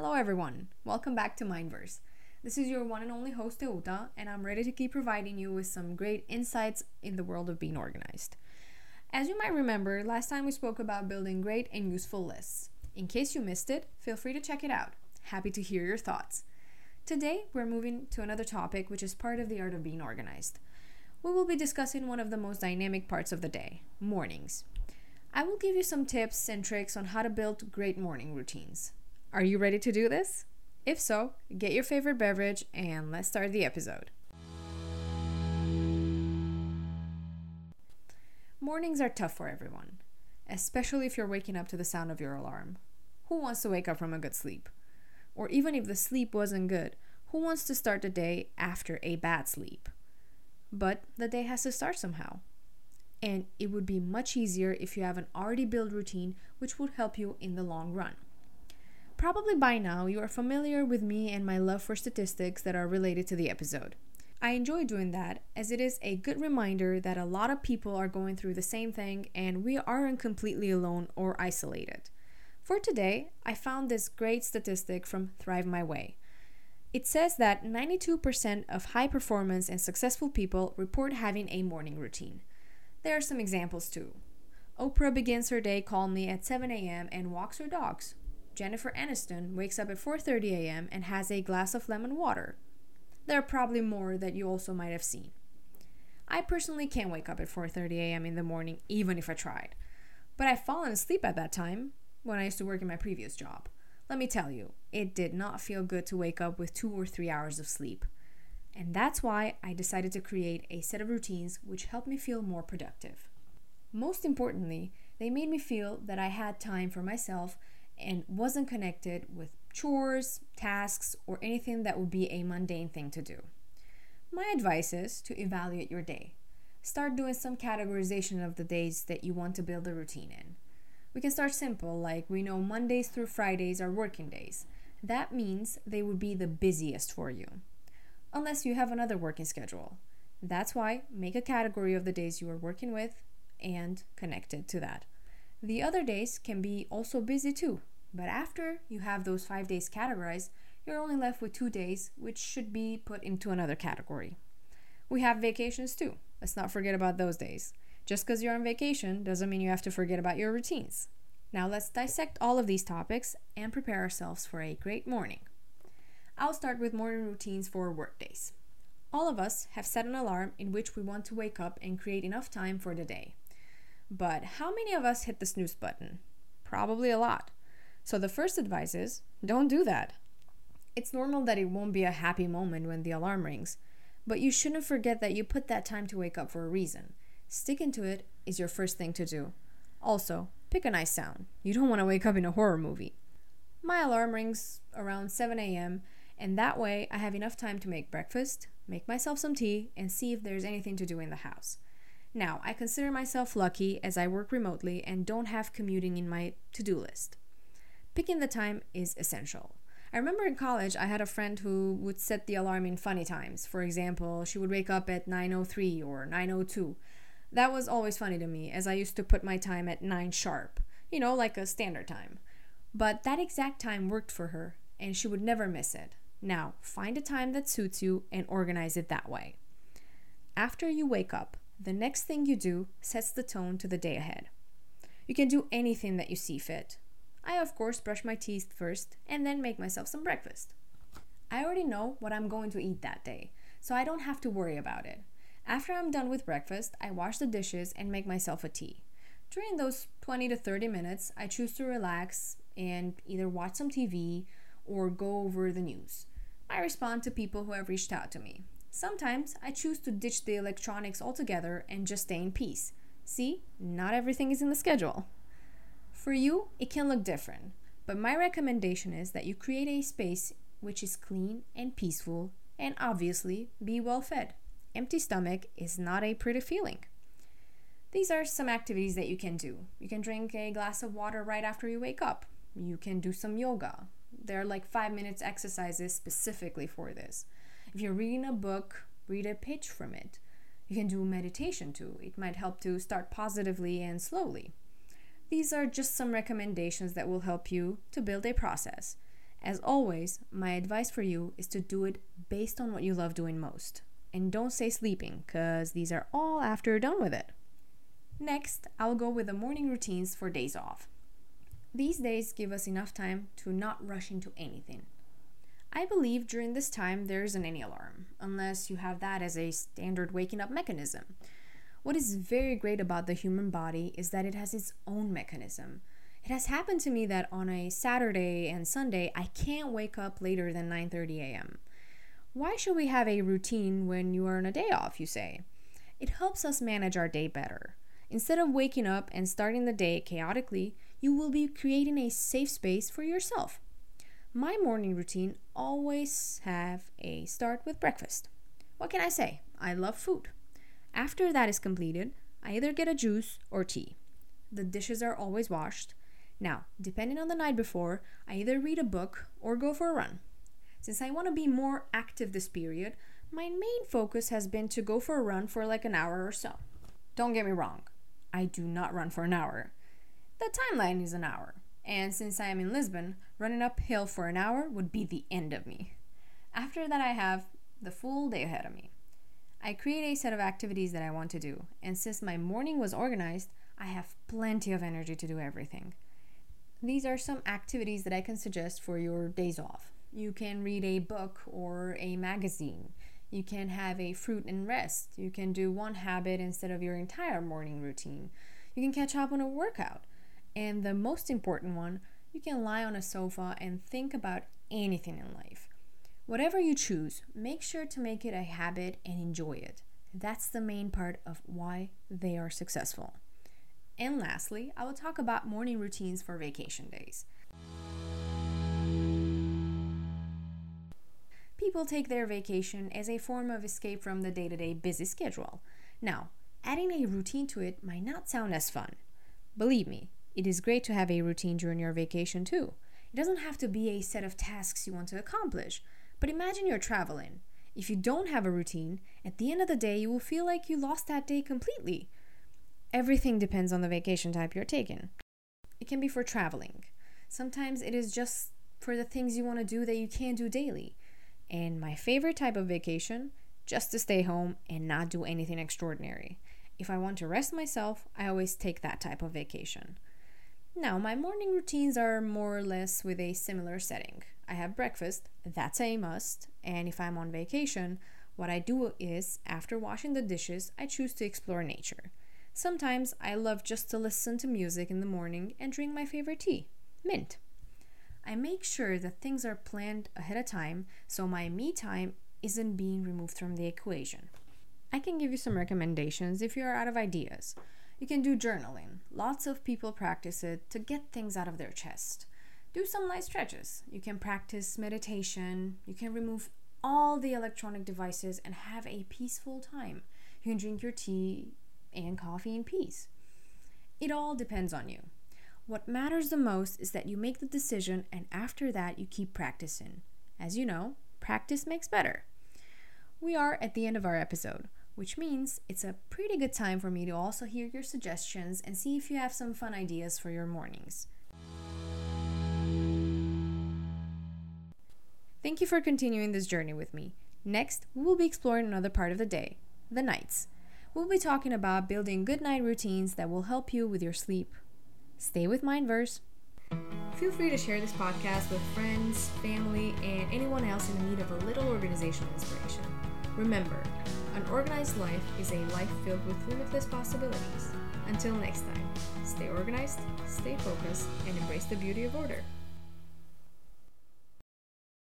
Hello, everyone. Welcome back to Mindverse. This is your one and only host, Teuta, and I'm ready to keep providing you with some great insights in the world of being organized. As you might remember, last time we spoke about building great and useful lists. In case you missed it, feel free to check it out. Happy to hear your thoughts. Today, we're moving to another topic which is part of the art of being organized. We will be discussing one of the most dynamic parts of the day mornings. I will give you some tips and tricks on how to build great morning routines. Are you ready to do this? If so, get your favorite beverage and let's start the episode. Mornings are tough for everyone, especially if you're waking up to the sound of your alarm. Who wants to wake up from a good sleep? Or even if the sleep wasn't good, who wants to start the day after a bad sleep? But the day has to start somehow. And it would be much easier if you have an already built routine which would help you in the long run. Probably by now, you are familiar with me and my love for statistics that are related to the episode. I enjoy doing that as it is a good reminder that a lot of people are going through the same thing and we aren't completely alone or isolated. For today, I found this great statistic from Thrive My Way. It says that 92% of high performance and successful people report having a morning routine. There are some examples too. Oprah begins her day calmly at 7 a.m. and walks her dogs, Jennifer Aniston wakes up at 4:30 a.m. and has a glass of lemon water. There are probably more that you also might have seen. I personally can't wake up at 4:30 a.m. in the morning even if I tried. But I've fallen asleep at that time when I used to work in my previous job. Let me tell you, it did not feel good to wake up with 2 or 3 hours of sleep. And that's why I decided to create a set of routines which helped me feel more productive. Most importantly, they made me feel that I had time for myself and wasn't connected with chores, tasks, or anything that would be a mundane thing to do. My advice is to evaluate your day. Start doing some categorization of the days that you want to build a routine in. We can start simple, like we know Mondays through Fridays are working days. That means they would be the busiest for you, unless you have another working schedule. That's why make a category of the days you are working with and connected to that. The other days can be also busy too, but after you have those five days categorized, you're only left with two days, which should be put into another category. We have vacations too. Let's not forget about those days. Just because you're on vacation doesn't mean you have to forget about your routines. Now let's dissect all of these topics and prepare ourselves for a great morning. I'll start with morning routines for workdays. All of us have set an alarm in which we want to wake up and create enough time for the day. But how many of us hit the snooze button? Probably a lot. So the first advice is don't do that. It's normal that it won't be a happy moment when the alarm rings, but you shouldn't forget that you put that time to wake up for a reason. Sticking to it is your first thing to do. Also, pick a nice sound. You don't want to wake up in a horror movie. My alarm rings around 7 a.m., and that way I have enough time to make breakfast, make myself some tea, and see if there's anything to do in the house. Now, I consider myself lucky as I work remotely and don't have commuting in my to do list. Picking the time is essential. I remember in college I had a friend who would set the alarm in funny times. For example, she would wake up at 9:03 or 9:02. That was always funny to me as I used to put my time at 9 sharp, you know, like a standard time. But that exact time worked for her and she would never miss it. Now, find a time that suits you and organize it that way. After you wake up, the next thing you do sets the tone to the day ahead. You can do anything that you see fit. I, of course, brush my teeth first and then make myself some breakfast. I already know what I'm going to eat that day, so I don't have to worry about it. After I'm done with breakfast, I wash the dishes and make myself a tea. During those 20 to 30 minutes, I choose to relax and either watch some TV or go over the news. I respond to people who have reached out to me. Sometimes I choose to ditch the electronics altogether and just stay in peace. See, not everything is in the schedule. For you, it can look different, but my recommendation is that you create a space which is clean and peaceful and obviously be well fed. Empty stomach is not a pretty feeling. These are some activities that you can do. You can drink a glass of water right after you wake up. You can do some yoga. There are like five minutes exercises specifically for this. If you're reading a book, read a page from it. You can do meditation too. It might help to start positively and slowly. These are just some recommendations that will help you to build a process. As always, my advice for you is to do it based on what you love doing most. And don't say sleeping, because these are all after you're done with it. Next, I'll go with the morning routines for days off. These days give us enough time to not rush into anything. I believe during this time there isn't any alarm, unless you have that as a standard waking up mechanism. What is very great about the human body is that it has its own mechanism. It has happened to me that on a Saturday and Sunday I can't wake up later than 9:30 a.m. Why should we have a routine when you are on a day off, you say? It helps us manage our day better. Instead of waking up and starting the day chaotically, you will be creating a safe space for yourself. My morning routine always have a start with breakfast. What can I say? I love food. After that is completed, I either get a juice or tea. The dishes are always washed. Now, depending on the night before, I either read a book or go for a run. Since I want to be more active this period, my main focus has been to go for a run for like an hour or so. Don't get me wrong, I do not run for an hour. The timeline is an hour, and since I am in Lisbon, running uphill for an hour would be the end of me. After that, I have the full day ahead of me. I create a set of activities that I want to do, and since my morning was organized, I have plenty of energy to do everything. These are some activities that I can suggest for your days off. You can read a book or a magazine. You can have a fruit and rest. You can do one habit instead of your entire morning routine. You can catch up on a workout. And the most important one, you can lie on a sofa and think about anything in life. Whatever you choose, make sure to make it a habit and enjoy it. That's the main part of why they are successful. And lastly, I will talk about morning routines for vacation days. People take their vacation as a form of escape from the day to day busy schedule. Now, adding a routine to it might not sound as fun. Believe me, it is great to have a routine during your vacation too. It doesn't have to be a set of tasks you want to accomplish, but imagine you're traveling. If you don't have a routine, at the end of the day, you will feel like you lost that day completely. Everything depends on the vacation type you're taking. It can be for traveling. Sometimes it is just for the things you want to do that you can't do daily. And my favorite type of vacation, just to stay home and not do anything extraordinary. If I want to rest myself, I always take that type of vacation. Now, my morning routines are more or less with a similar setting. I have breakfast, that's a must, and if I'm on vacation, what I do is, after washing the dishes, I choose to explore nature. Sometimes I love just to listen to music in the morning and drink my favorite tea, mint. I make sure that things are planned ahead of time so my me time isn't being removed from the equation. I can give you some recommendations if you are out of ideas. You can do journaling. Lots of people practice it to get things out of their chest. Do some light stretches. You can practice meditation. You can remove all the electronic devices and have a peaceful time. You can drink your tea and coffee in peace. It all depends on you. What matters the most is that you make the decision and after that you keep practicing. As you know, practice makes better. We are at the end of our episode, which means it's a pretty good time for me to also hear your suggestions and see if you have some fun ideas for your mornings. Thank you for continuing this journey with me. Next, we will be exploring another part of the day the nights. We'll be talking about building good night routines that will help you with your sleep, stay with Mindverse. Feel free to share this podcast with friends, family, and anyone else in need of a little organizational inspiration. Remember, an organized life is a life filled with limitless possibilities. Until next time, stay organized, stay focused, and embrace the beauty of order.